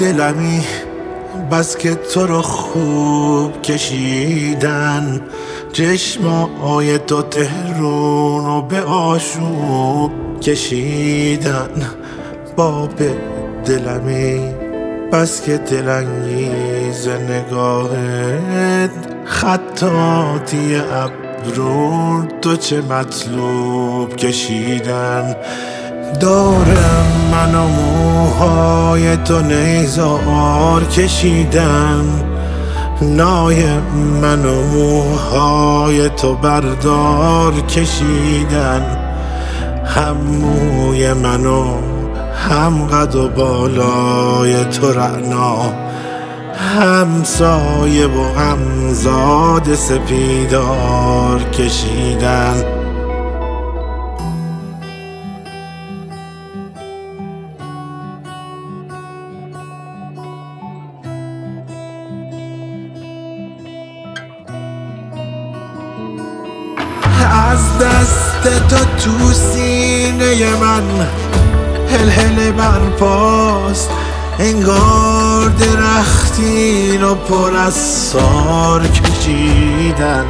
دلمی بس که تو رو خوب کشیدن. چشمای تو تهرون و به آشوب کشیدن. باب دلمی بس که دلانگیز نگاهت. خطاتی ابرون تو چه مطلوب کشیدن. دارم من و موهای تو نیزار کشیدن نای من و موهای تو بردار کشیدن. هم موی منو هم قد و بالای تو رعنا. هم سایه و هم زاد سپیدار کشیدن. دست تو تو سینه من. هل هل برپاست انگار درختین و پر از سار کشیدن.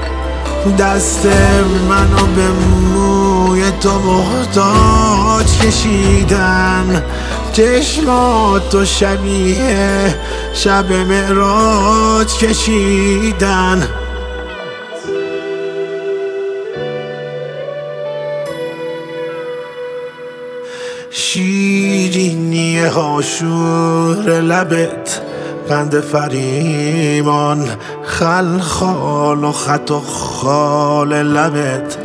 دست منو به موی تو محتاج کشیدن. چشمات تو شبیه شب معراج کشیدن. شیرینی هاشور لبت بند فریمان خلخال و خط و خال لبت.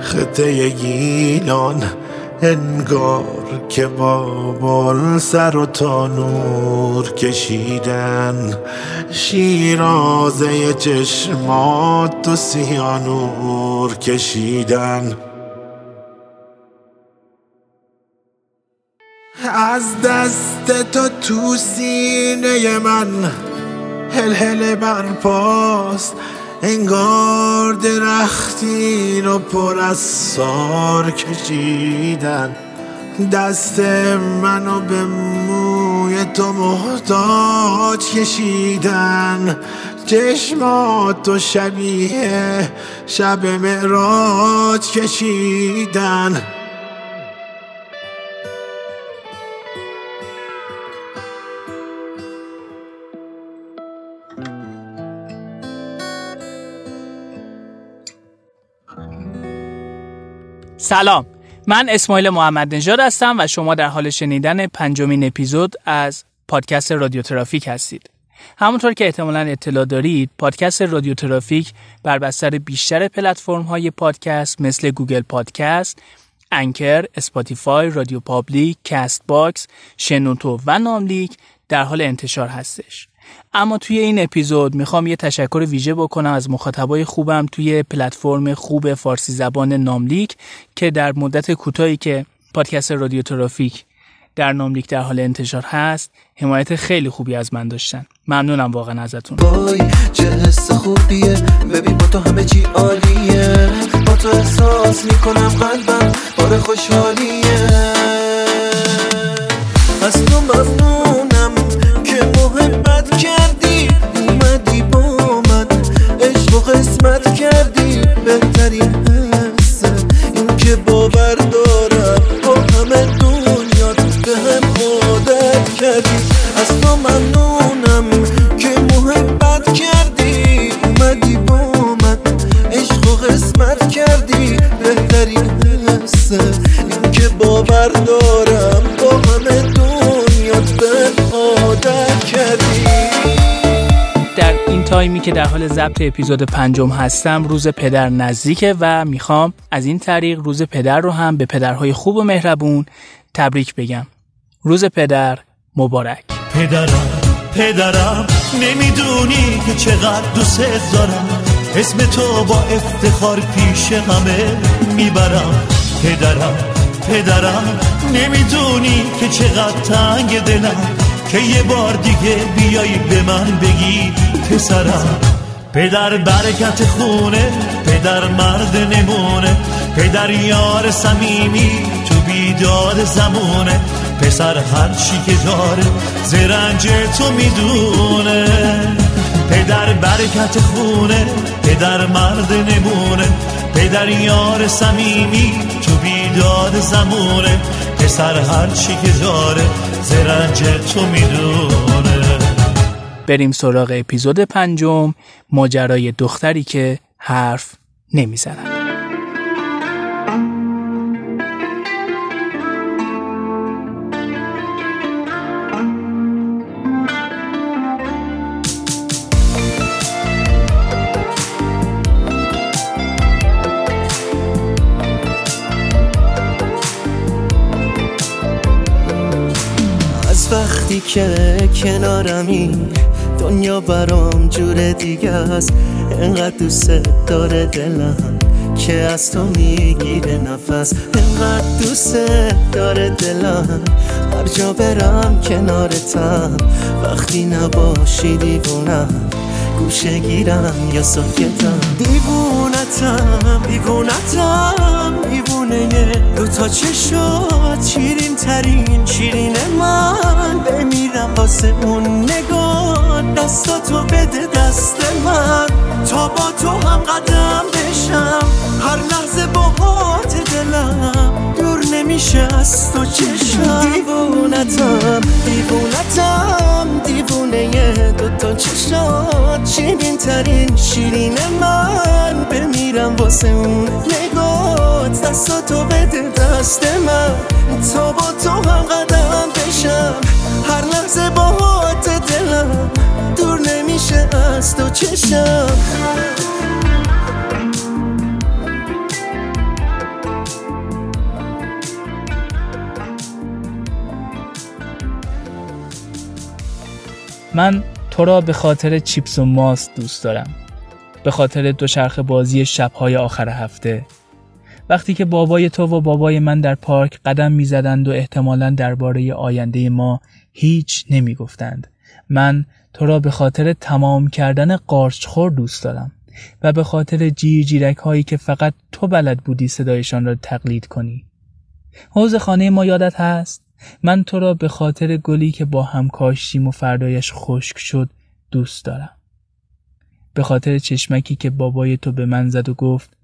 خطه گیلان انگار که بابل سر و تانور کشیدن. شیرازه چشمات و سیانور کشیدن. از دست تو تو سینه من هل هل برپاست انگار درختین و پر از سار کشیدن. دست منو به موی تو محتاج کشیدن. چشمات تو شبیه شب معراج کشیدن. سلام. من اسماعیل محمد نژاد هستم و شما در حال شنیدن پنجمین اپیزود از پادکست رادیو ترافیک هستید. همونطور که احتمالا اطلاع دارید پادکست رادیو ترافیک بر بستر بیشتر پلتفرم های پادکست مثل Google Podcast، Anchor، Spotify، RadioPublic، Castbox، شنوتو و ناملیک در حال انتشار هستش. اما توی این اپیزود می‌خوام یه تشکر ویژه بکنم از مخاطبای خوبم توی پلتفرم خوب فارسی زبان ناملیک که در مدت کوتاهی که پادکست رادیو ترافیک در ناملیک در حال انتشار هست حمایت خیلی خوبی از من داشتن. ممنونم واقعا ازتون. وای چه حس خوبیه. ببین با تو همه چی عالیه. با تو احساس می‌کنم قلبم بار خوشحالیه. از تو قسمت کردی بهترین حسه این که باور تایمی که در حال ضبط اپیزود پنجم هستم روز پدر نزدیکه و می‌خوام از این طریق روز پدر رو هم به پدرهای خوب و مهربون تبریک بگم. روز پدر مبارک. پدرم پدرم نمی‌دونی که چقدر دوست دارم. اسم تو با افتخار پیش همه می‌برم. پدرم پدرم نمی‌دونی که چقدر تنگ دلم. که یه بار دیگه بیای به من بگی پسرم پدر برکت خونه پدر مرد نمونه پدر یار صمیمی تو بیداد زمونه پسر هر چی که داره زرنج تو می‌دونه. پدر برکت خونه پدر مرد نمونه پدر یار سمیمی تو بیداد زمونه پسر هر چی که داره زرنج تو می‌دونه. بریم سراغ اپیزود پنجم ماجرای دختری که حرف نمی‌زند. وقتی که کنارمی دنیا برام جور دیگه است. انقدر دوست داره دلم که از تو می‌گیره نفس. انقدر دوست داره دلم هر جا برم کنارتم. وقتی نباشی دیوونم. گوشه گیرم یا ساکتم؟ دیوونتم دیوونتم دیوونه دوتا چشات شیرین ترین شیرین من. بمیرم واسه اون نگاه دستاتو بده دست من. تا با تو هم قدم بشم هر لحظه باهات دلم. دور نمیشه از تو چشم دیوونتم. دیوونتم دیوونه دوتا چشات شیرین ترین شیرین من. بمیرم واسه اون نگات. دستاتو بده دست من. تا با تو هم قدم بشم هر لحظه باهات دلم دور نمیشه از تو چشم من تو را به خاطر چیپس و ماست دوست دارم. به خاطر دوچرخه بازی شبهای آخر هفته. وقتی که بابای تو و بابای من در پارک قدم می‌زدند و احتمالا درباره آینده ما هیچ نمی‌گفتند من تو را به خاطر تمام کردن قارچخور دوست دارم و به خاطر جیر جیرک هایی که فقط تو بلد بودی صدایشان را تقلید کنی. حوز خانه ما یادت هست؟ من تو را به خاطر گلی که با هم کاشتیم و فردایش خشک شد دوست دارم. به خاطر چشمکی که بابای تو به من زد و گفت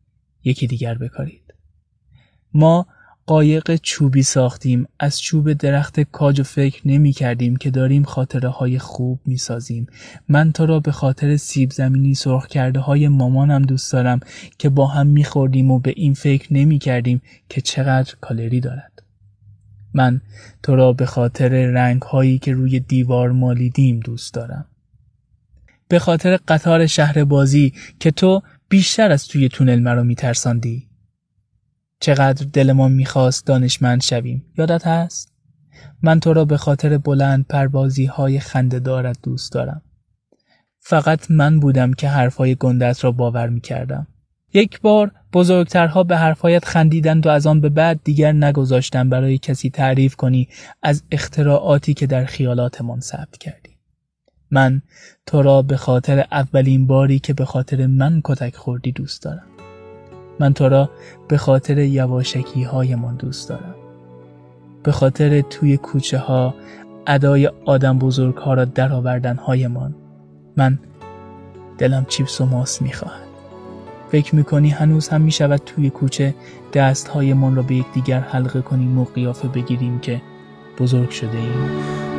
یکی دیگر بکارید. ما قایق چوبی ساختیم از چوب درخت کاج و فکر نمی کردیم که داریم خاطره های خوب می سازیم. من تو را به خاطر سیب زمینی سرخ کرده های مامانم دوست دارم که با هم می خوردیم و به این فکر نمی کردیم که چقدر کالری دارد. من تو را به خاطر رنگ هایی که روی دیوار مالیدیم دوست دارم. به خاطر قطار شهر بازی که تو بیشتر از توی تونل مرا میترساندی. چقدر دلمان می‌خواست دانشمند شویم. یادت هست؟ من تو را به خاطر بلند پروازی های خنده دارد دوست دارم. فقط من بودم که حرفای گندت را باور می‌کردم. یک بار بزرگترها به حرفایت خندیدند و از آن به بعد دیگر نگذاشتن برای کسی تعریف کنی از اختراعاتی که در خیالاتمان ثبت کردی. من تو را به خاطر اولین باری که به خاطر من کتک خوردی دوست دارم. من تو را به خاطر یواشکی هایمان دوست دارم. به خاطر توی کوچه ها ادای آدم بزرگ ها را درآوردن هایمان من دلم چیپس و ماس می‌خواهد. فکر می‌کنی هنوز هم می‌شود توی کوچه دست هایمان را به یکدیگر حلقه کنیم و قیافه بگیریم که بزرگ شده ایم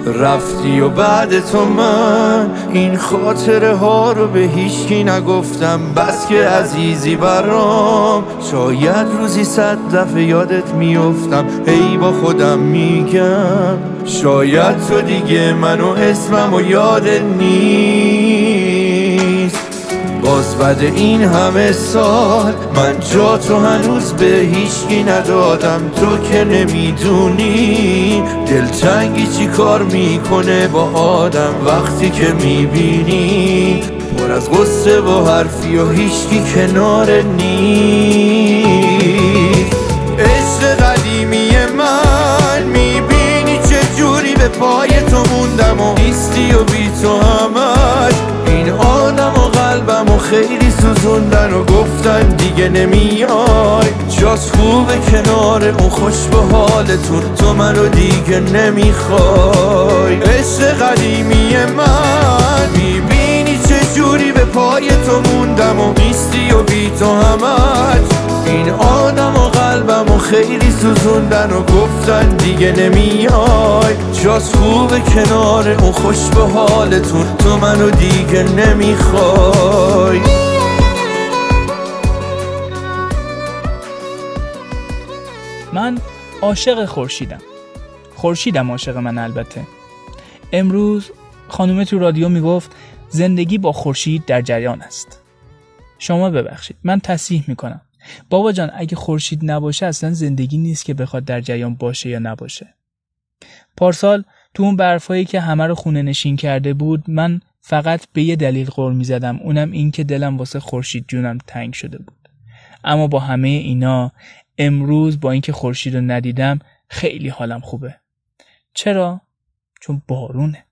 رفتی و بعد تو من این خاطره ها رو به هیچکی نگفتم. بس که عزیزی برام شاید روزی صد دفعه یادت میفتم ای با خودم میگم شاید تو دیگه منو اسمم و یادت نیست. باز بعد این همه سال من جا تو هنوز به هیچکی ندادم. تو که نمی‌دونی دلتنگی چی کار می‌کنه با آدم وقتی که می‌بینی. پر از غصه و حرفی و هیچکی کنار نیست. عشق قدیمی من می‌بینی چه جوری به پای تو موندم و نیستی و بی تو همش خیلی سوزوندن و گفتن دیگه نمیای. جاز خوبه کنار اون خوش به حالتون تو منو دیگه نمی‌خوای. عشق قدیمی من می‌بینی چه جوری به پای تو موندم و نیستی و بی تو همش این آدم و قلبم و خیلی سوزوندن و گفتن دیگه نمیای. جاز خوبه کنار اون خوش به حالتون تو منو دیگه نمی‌خوای. من عاشق خورشیدم. خورشیدم عاشق من البته. امروز خانومه تو رادیو می‌گفت زندگی با خورشید در جریان است. شما ببخشید من تصحیح می‌کنم. بابا جان اگه خورشید نباشه اصلا زندگی نیست که بخواد در جریان باشه یا نباشه. پارسال تو اون برفایی که همه رو خونه نشین کرده بود من فقط به یه دلیل غور می زدم اونم این که دلم واسه خورشید جونم تنگ شده بود. اما با همه اینا امروز با اینکه خورشید رو ندیدم خیلی حالم خوبه. چرا؟ چون بارونه.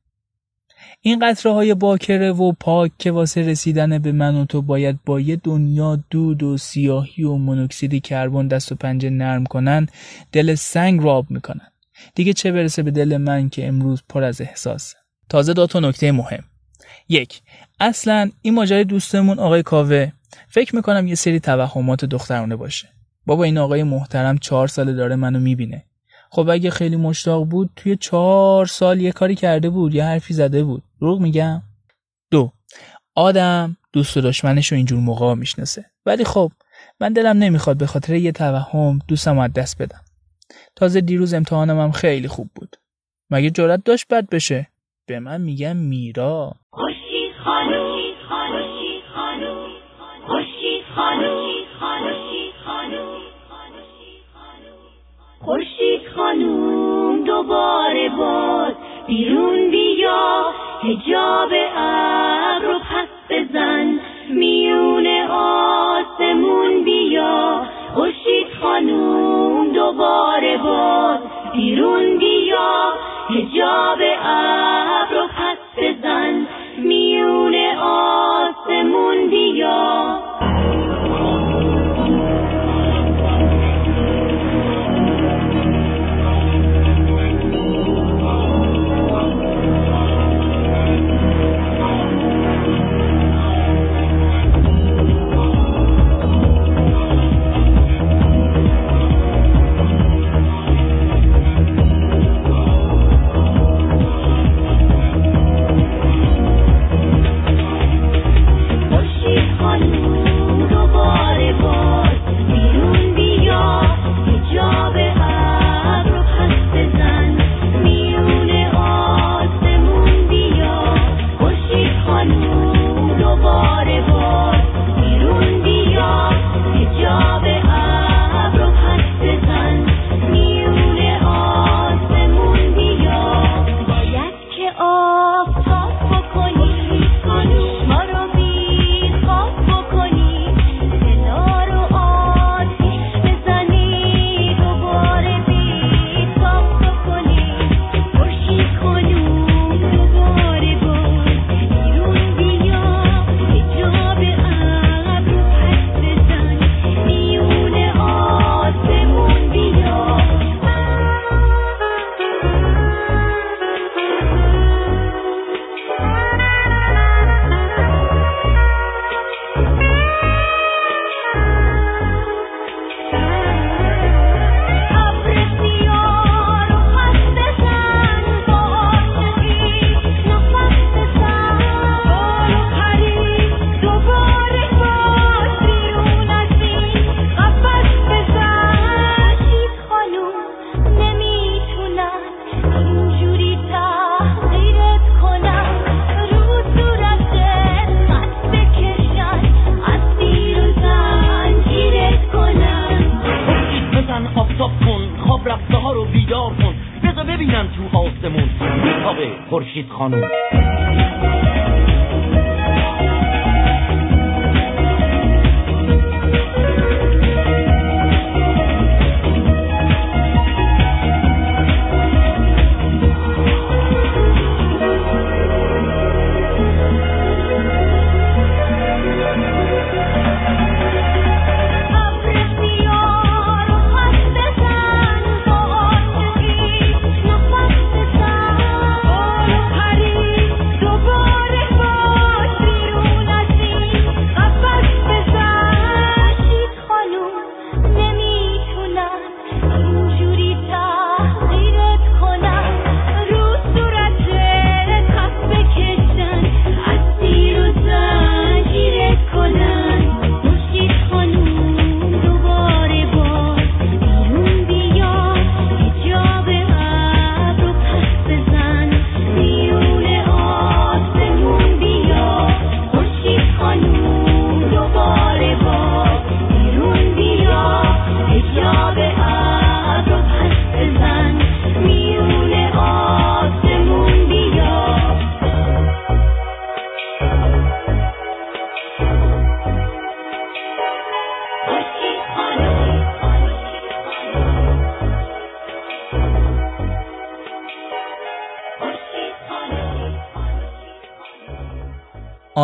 این قطره های باکره و پاک که واسه رسیدن به من و تو باید با یه دنیا دود و سیاهی و مونوکسید کربن دست و پنجه نرم کنن دل سنگ رو آب می‌کنن. دیگه چه برسه به دل من که امروز پر از احساس؟ تازه دو تا نکته مهم. یک اصلا این ماجرای دوستمون آقای کاوه فکر می‌کنم یه سری توهمات دخترانه باشه. بابا این آقای محترم چهار ساله داره منو می‌بینه. خب اگه خیلی مشتاق بود توی چهار سال یه کاری کرده بود یه حرفی زده بود. دروغ میگم؟ دو. آدم دوست و دشمنش رو اینجور موقع می‌شناسه. ولی خب من دلم نمی‌خواد به خاطر یه توهم دوستم از دست بدم. تازه دیروز امتحانم هم خیلی خوب بود. مگه جرات داشت بد بشه؟ به من میگم میرا. خورشید خانوم. خورشید خانوم. خورشید خانوم. خورشید خانوم دوباره باز بیرون بیا هجاب ابر رو پس بزن. میون آسمون بیا. خورشید خانوم دوباره باز بیرون بیا هجاب ابر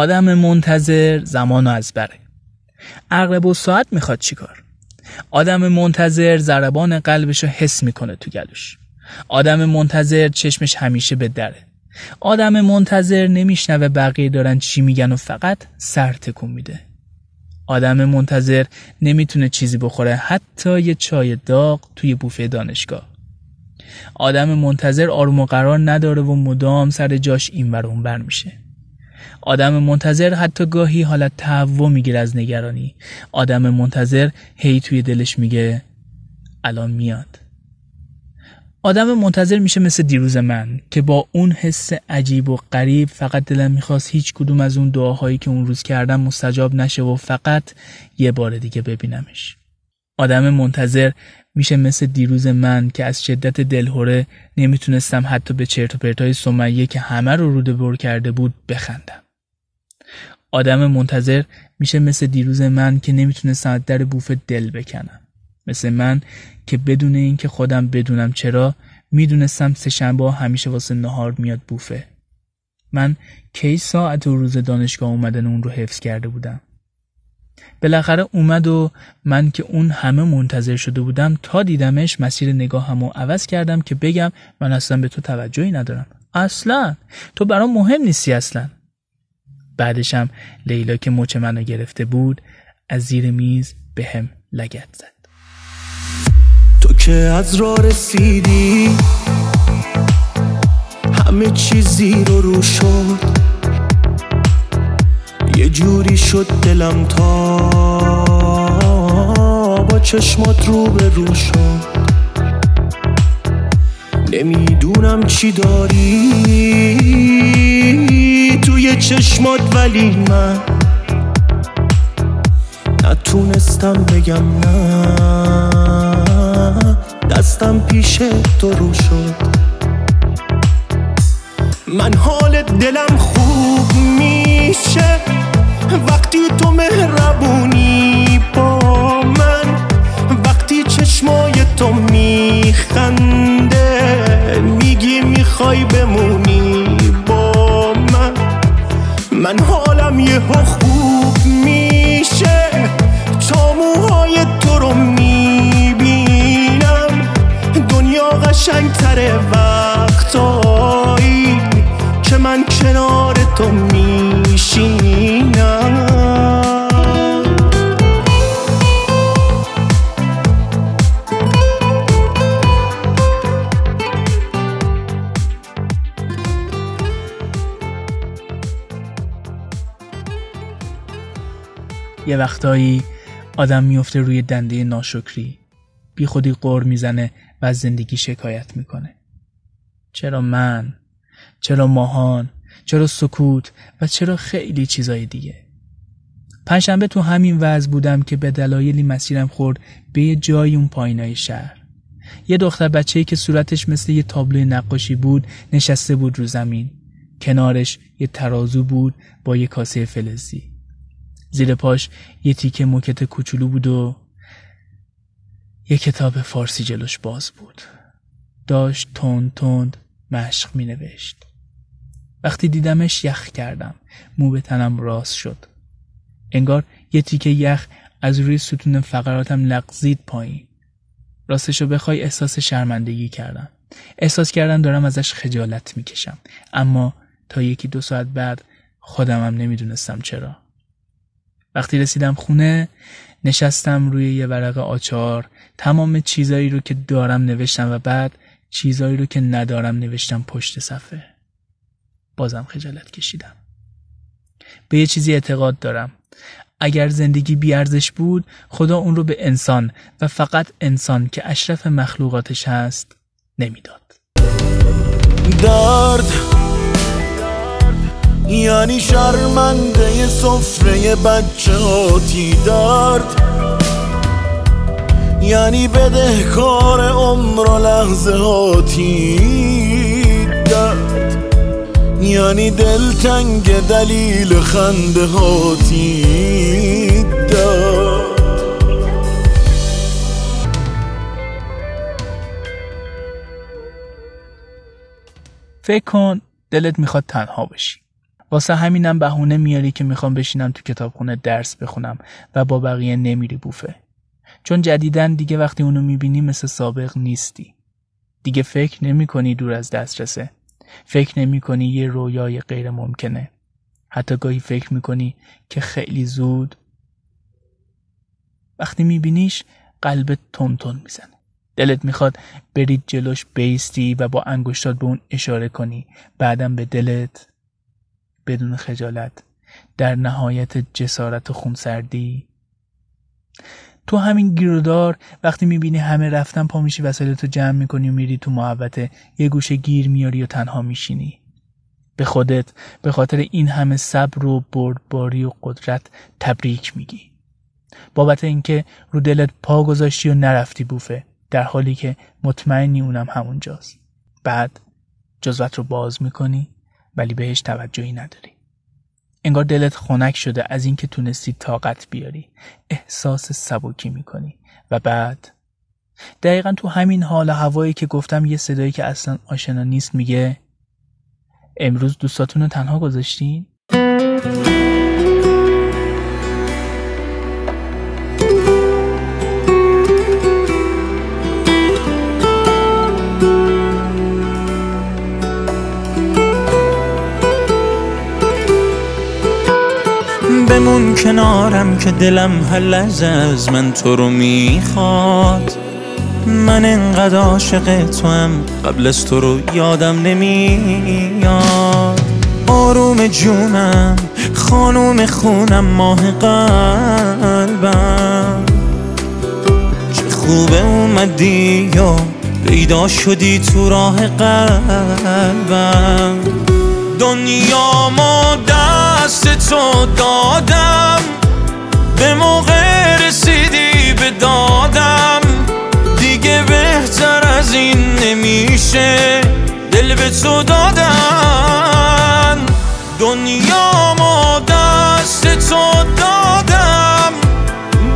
آدم منتظر زمان از بره عقرب و ساعت می‌خواد چیکار آدم منتظر ضربان قلبش رو حس می‌کنه تو گلوش. آدم منتظر چشمش همیشه به دره. آدم منتظر نمیشنوه بقیه دارن چی میگن و فقط سر تکون میده. آدم منتظر نمی‌تونه چیزی بخوره حتی یه چای داغ توی بوفه دانشگاه. آدم منتظر آروم و قرار نداره و مدام سر جاش اینور اونور میشه. آدم منتظر حتی گاهی حالت تهوع می‌گیره از نگرانی. آدم منتظر هی توی دلش میگه الان میاد. آدم منتظر میشه مثل دیروز من که با اون حس عجیب و غریب فقط دلم می‌خواست هیچ کدوم از اون دعاهایی که اون روز کردم مستجاب نشه و فقط یه بار دیگه ببینمش. آدم منتظر میشه مثل دیروز من که از شدت دلهوره نمی‌تونستم حتی به چرت و پرتای سمیه که همه رو روده بر کرده بود بخندم. آدم منتظر میشه مثل دیروز من که نمی‌تونستم در بوفه دل بکنم. مثل من که بدون اینکه خودم بدونم چرا می‌دونستم سه شنبه همیشه واسه نهار میاد بوفه. من کی ساعت و روز دانشگاه اومدن اون رو حفظ کرده بودم؟ بالاخره اومد و من که اون همه منتظر شده بودم تا دیدمش مسیر نگاهم رو عوض کردم که بگم من اصلا به تو توجهی ندارم. اصلا؟ تو برام مهم نیستی اصلا. بعدشم لیلا که مچ منو گرفته بود از زیر میز به هم لگت زد. تو که از راه رسیدی همه چیزی رو رو شد. یه جوری شد دلم تا با چشمات رو به رو شد. نمی‌دونم چی داری توی چشمات ولی من نتونستم بگم نه. دستم پیش تو رو شد. من حال دلم خوب میشه. وقتی تو مهربونی با من وقتی چشمای تو میخنده میگی می‌خوای بمونی با من. من حالم یه خوب میشه. تا موهای تو رو می‌بینم. دنیا قشنگ تره وقتایی یه وقتایی آدم میفته روی دنده ناشکری. بی خودی قر می‌زنه و از زندگی شکایت می‌کنه. چرا من؟ چرا ماهان؟ چرا سکوت؟ و چرا خیلی چیزای دیگه؟ پنجشنبه تو همین وضع بودم که به دلایلی مسیرم خورد به یه جای اون پایینای شهر. یه دختر بچه‌ای که صورتش مثل یه تابلوی نقاشی بود نشسته بود رو زمین. کنارش یه ترازو بود با یه کاسه فلزی. زیر پاش یه تیکه موکت کوچولو بود و یه کتاب فارسی جلوش باز بود. داشت تند تند مشق می نوشت وقتی دیدمش یخ کردم. مو به تنم راست شد. انگار یه تیکه یخ از روی ستون فقراتم لغزید پایین. راستشو بخوای احساس شرمندگی کردم. احساس کردم دارم ازش خجالت می‌کشم. اما تا یکی دو ساعت بعد خودمم نمی‌دونستم چرا. وقتی رسیدم خونه نشستم روی یه ورق آچار. تمام چیزایی رو که دارم نوشتم و بعد چیزایی رو که ندارم نوشتم پشت صفحه. بازم خجالت کشیدم. به یه چیزی اعتقاد دارم. اگر زندگی بیارزش بود خدا اون رو به انسان و فقط انسان که اشرف مخلوقاتش هست نمی‌داد. درد یعنی شرمنده سفره بچه هاتی درد یعنی بدهکار عمر و لحظه هاتی درد یعنی دلتنگ دلیل خنده هاتی درد فکر کن دلت می‌خواد تنها بشی. واسه همینم بهونه میاری که می‌خوام بشینم تو کتابخونه درس بخونم و با بقیه نمیری بوفه. چون جدیدن دیگه وقتی اونو می‌بینی مثل سابق نیستی. دیگه فکر نمی کنی دور از دسترسه. فکر نمی کنی یه رویای غیر ممکنه. حتی گاهی فکر می کنی که خیلی زود وقتی میبینیش قلبت تون تون می‌زنه. دلت می‌خواد برید جلوش بیستی و با انگشتات به اون اشاره کنی. بعدم به دلت بدون خجالت در نهایت جسارت و خونسردی. تو همین گیرودار وقتی می‌بینی همه رفتن پا میشی وسایلتو جمع می‌کنی و میری تو محوطه یه گوشه گیر میاری و تنها میشینی. به خودت به خاطر این همه صبر و بردباری و قدرت تبریک میگی. بابت اینکه رو دلت پا گذاشتی و نرفتی بوفه در حالی که مطمئنی اونم همونجاست. بعد جزوت رو باز می‌کنی. ولی بهش توجهی نداری. انگار دلت خنک شده از اینکه تونستی طاقت بیاری. احساس سبکی می‌کنی. و بعد؟ دقیقا تو همین حال هوایی که گفتم یه صدایی که اصلا آشنا نیست میگه امروز دوستاتون رو تنها گذاشتین؟ کنارم که دلم لحظه از من تو رو می‌خواد. من انقدر عاشق تو هم قبل از تو رو یادم نمیاد. آروم جونم خانوم خونم ماه قلبم. چه خوبه اومدی یا پیدا شدی تو راه قلبم. دنیا ما دست تو دادم. به موقع رسیدی به دادم. دیگه بهتر از این نمیشه. دل به تو دادن. دنیا ما دست تو دادم.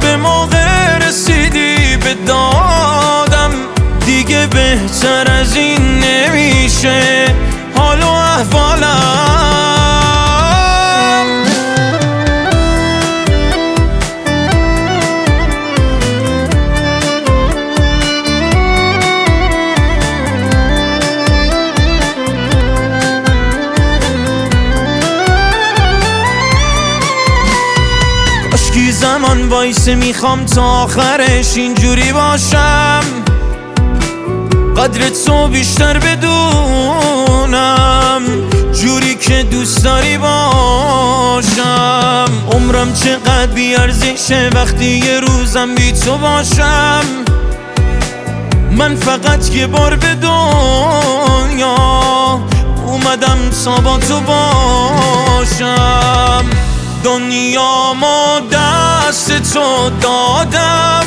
به موقع رسیدی به دادم. دیگه بهتر وایسه می‌خوام تا آخرش اینجوری باشم. قدر تو بیشتر بدونم. جوری که دوست داری باشم. عمرم چقدر بیارزشه وقتی یه روزم بی تو باشم. من فقط یه بار به دنیا اومدم تا با تو باشم. دنیا ما دست تو دادم.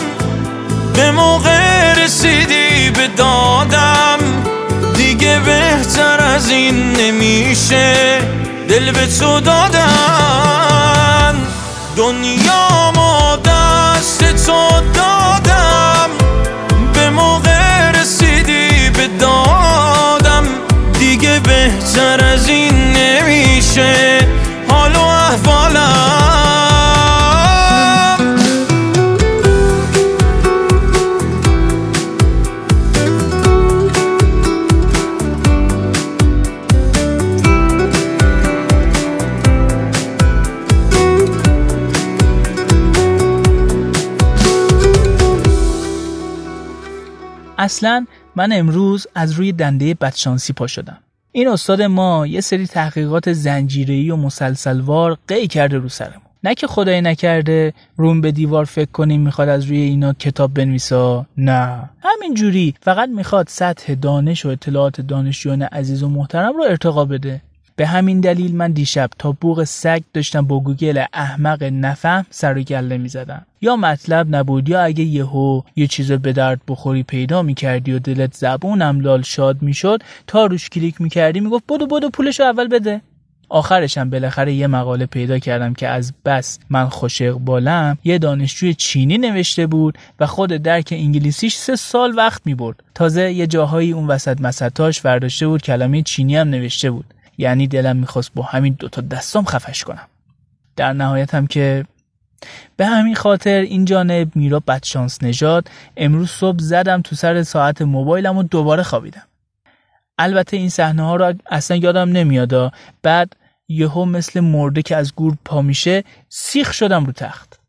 به موقع رسیدی به دادم. دیگه بهتر از این نمیشه. دل به تو دادن. دنیا ما دست تو دادم. به موقع رسیدی به دادم. دیگه بهتر از این نمیشه. اصلا من امروز از روی دنده بدشانسی پا شدم. این استاد ما یه سری تحقیقات زنجیره‌ای و مسلسلوار قی کرده رو سرمون. نه که خدای نکرده روم به دیوار فکر کنیم می‌خواد از روی اینا کتاب بنویسا نه. همین جوری فقط می‌خواد سطح دانش و اطلاعات دانشجویان عزیز و محترم رو ارتقا بده. به همین دلیل من دیشب تا بوق سگ داشتم با گوگل احمق نفهم سر و کله می‌زدم یا مطلب نبود یا اگه یهو یه چیز به درد بخوری پیدا می‌کردی و دلت زبونم لال شاد می‌شد تا روش کلیک می‌کردی می‌گفت بدو بدو پولشو اول بده. آخرشم بالاخره یه مقاله پیدا کردم که از بس من خوش اقبالم یه دانشجوی چینی نوشته بود و خود درک انگلیسیش سه سال وقت می برد. تازه یه جاهایی اون وسط مسطاش ورداشته بود کلمه چینی هم نوشته بود. یعنی دلم می‌خواست با همین دوتا دستام خفش کنم. در نهایت هم که به همین خاطر این جانب میرا بدشانس نژاد امروز صبح زدم تو سر ساعت موبایلم و دوباره خوابیدم. البته این صحنه ها رو اصلا یادم نمیادا بعد یهو مثل مرده که از گور پا میشه سیخ شدم رو تخت.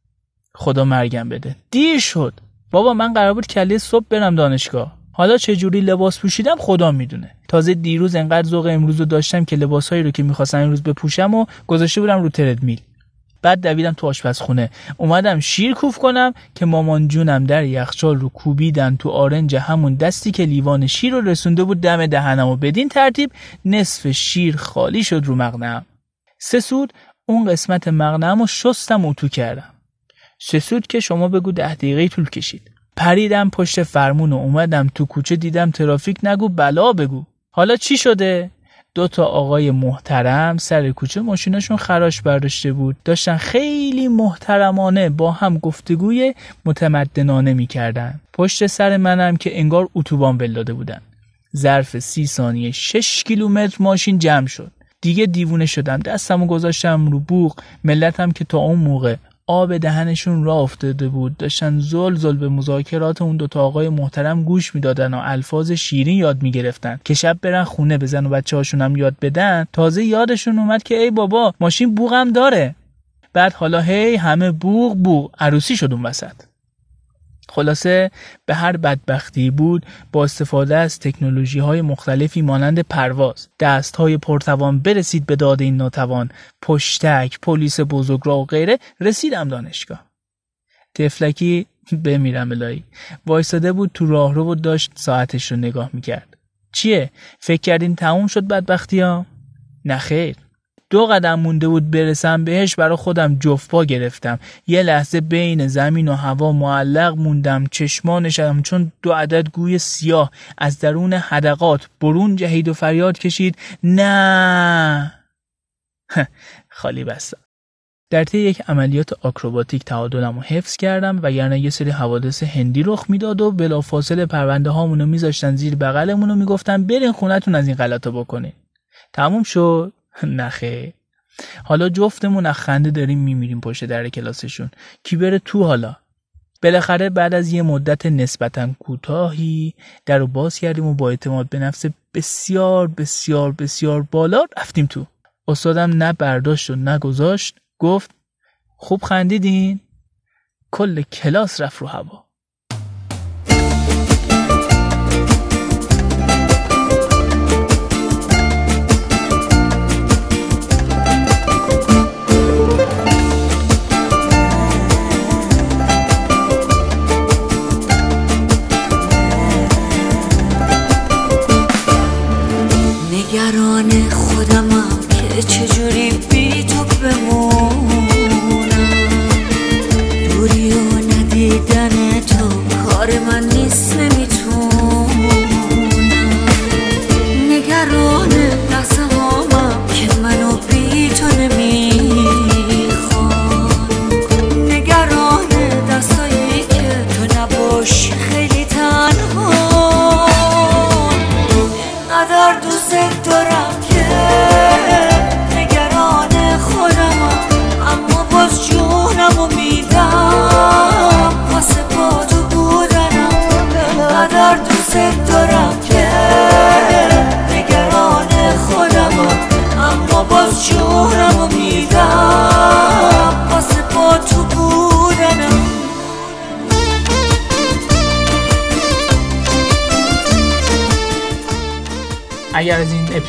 خدا مرگم بده. دیر شد. بابا من قرار بود کلیه صبح برم دانشگاه. حالا چه جوری لباس پوشیدم خدا می‌دونه. تازه دیروز انقدر ذوق امروز رو داشتم که لباسهایی رو که می‌خواستم امروز بپوشم و گذاشته بودم رو تردمیل. بعد دویدم تو آشپزخونه. اومدم شیر کوف کنم که مامان جونم در یخچال رو کوبیدن تو آرنج همون دستی که لیوان شیر رو رسونده بود دم دهنم و بدین ترتیب نصف شیر خالی شد رو مغنم. سه سود اون قسمت مغنم رو شستم اتو کردم. سه سود که شما بگو ده دقیقه طول کشید. پریدم پشت فرمون و اومدم تو کوچه دیدم ترافیک نگو بلا بگو. حالا چی شده؟ دو تا آقای محترم سر کوچه ماشیناشون خراش برداشته بود. داشتن خیلی محترمانه با هم گفتگوی متمدنانه می‌کردن. پشت سر منم که انگار اتوبان ول داده بودن. ظرف سی ثانیه 6 کیلومتر ماشین جمع شد. دیگه دیوونه شدم. دستمو گذاشتم رو بوق. ملتم که تا اون موقع آب دهنشون را افتاده بود. داشتن زل زل به مذاکرات اون دوتا آقای محترم گوش می‌دادن و الفاظ شیرین یاد می‌گرفتن. که شب برن خونه بزن و بچه هاشون هم یاد بدن تازه یادشون اومد که ای بابا ماشین بوغم داره. بعد حالا هی همه بوغ بوغ عروسی شد اون وسط. خلاصه به هر بدبختی بود با استفاده از تکنولوژی های مختلفی مانند پرواز دست های پرتوان برسید به داد این ناتوان پشتک پلیس بزرگراه و غیره رسیدم دانشگاه. تفلکی بمیرم الهی. وایساده بود تو راهرو و داشت ساعتش رو نگاه می‌کرد. چیه؟ فکر کردین تموم شد بدبختی ها؟ نخیر دو قدم مونده بود برسم بهش برا خودم جفت پا گرفتم. یه لحظه بین زمین و هوا معلق موندم چشمانشم چون دو عدد گوی سیاه از درون حدقات برون جهید و فریاد کشید نه. خالی بستم در طی یک عملیات آکروباتیک تعادلم رو حفظ کردم و یعنی یه سری حوادث هندی رخ می‌داد و بلافاصله پرونده هامونو میذاشتن زیر بغلمون و می‌گفتن برین خونتون از این غلطا بکنین. تموم شد. نخه. حالا جفتمون از خنده داریم میمیریم پشت در کلاسشون. کی بره تو حالا؟ بالاخره بعد از یه مدت نسبتا کوتاهی در رو باز کردیم و با اعتماد به نفس بسیار بسیار بسیار بالا رفتیم تو. استادم نه برداشت و نه گذاشت گفت خوب خندیدین. کل کلاس رفت رو هوا.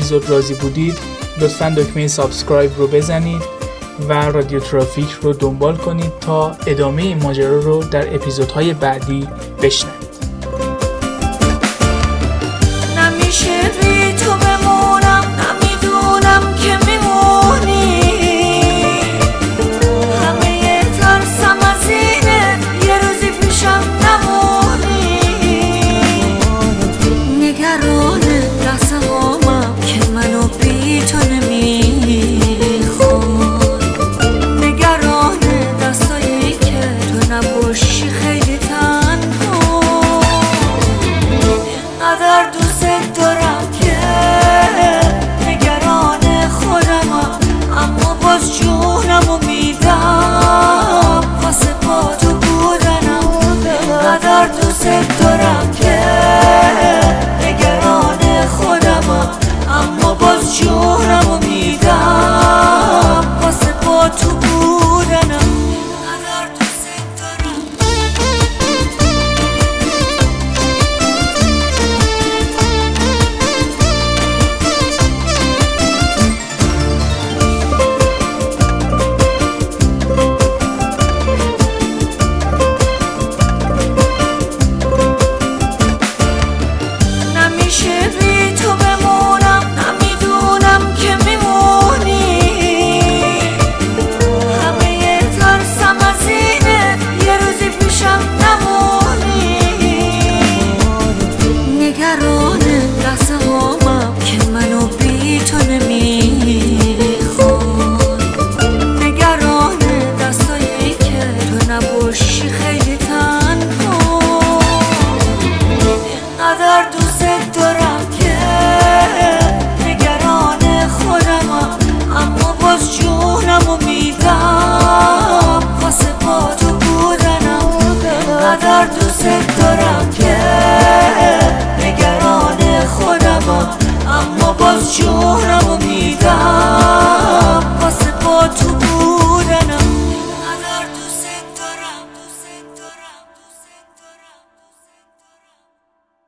اپیزود راضی بودید لطفا دکمه subscribe رو بزنید و رادیو ترافیک رو دنبال کنید تا ادامه ماجرا رو در اپیزودهای بعدی بشنوید.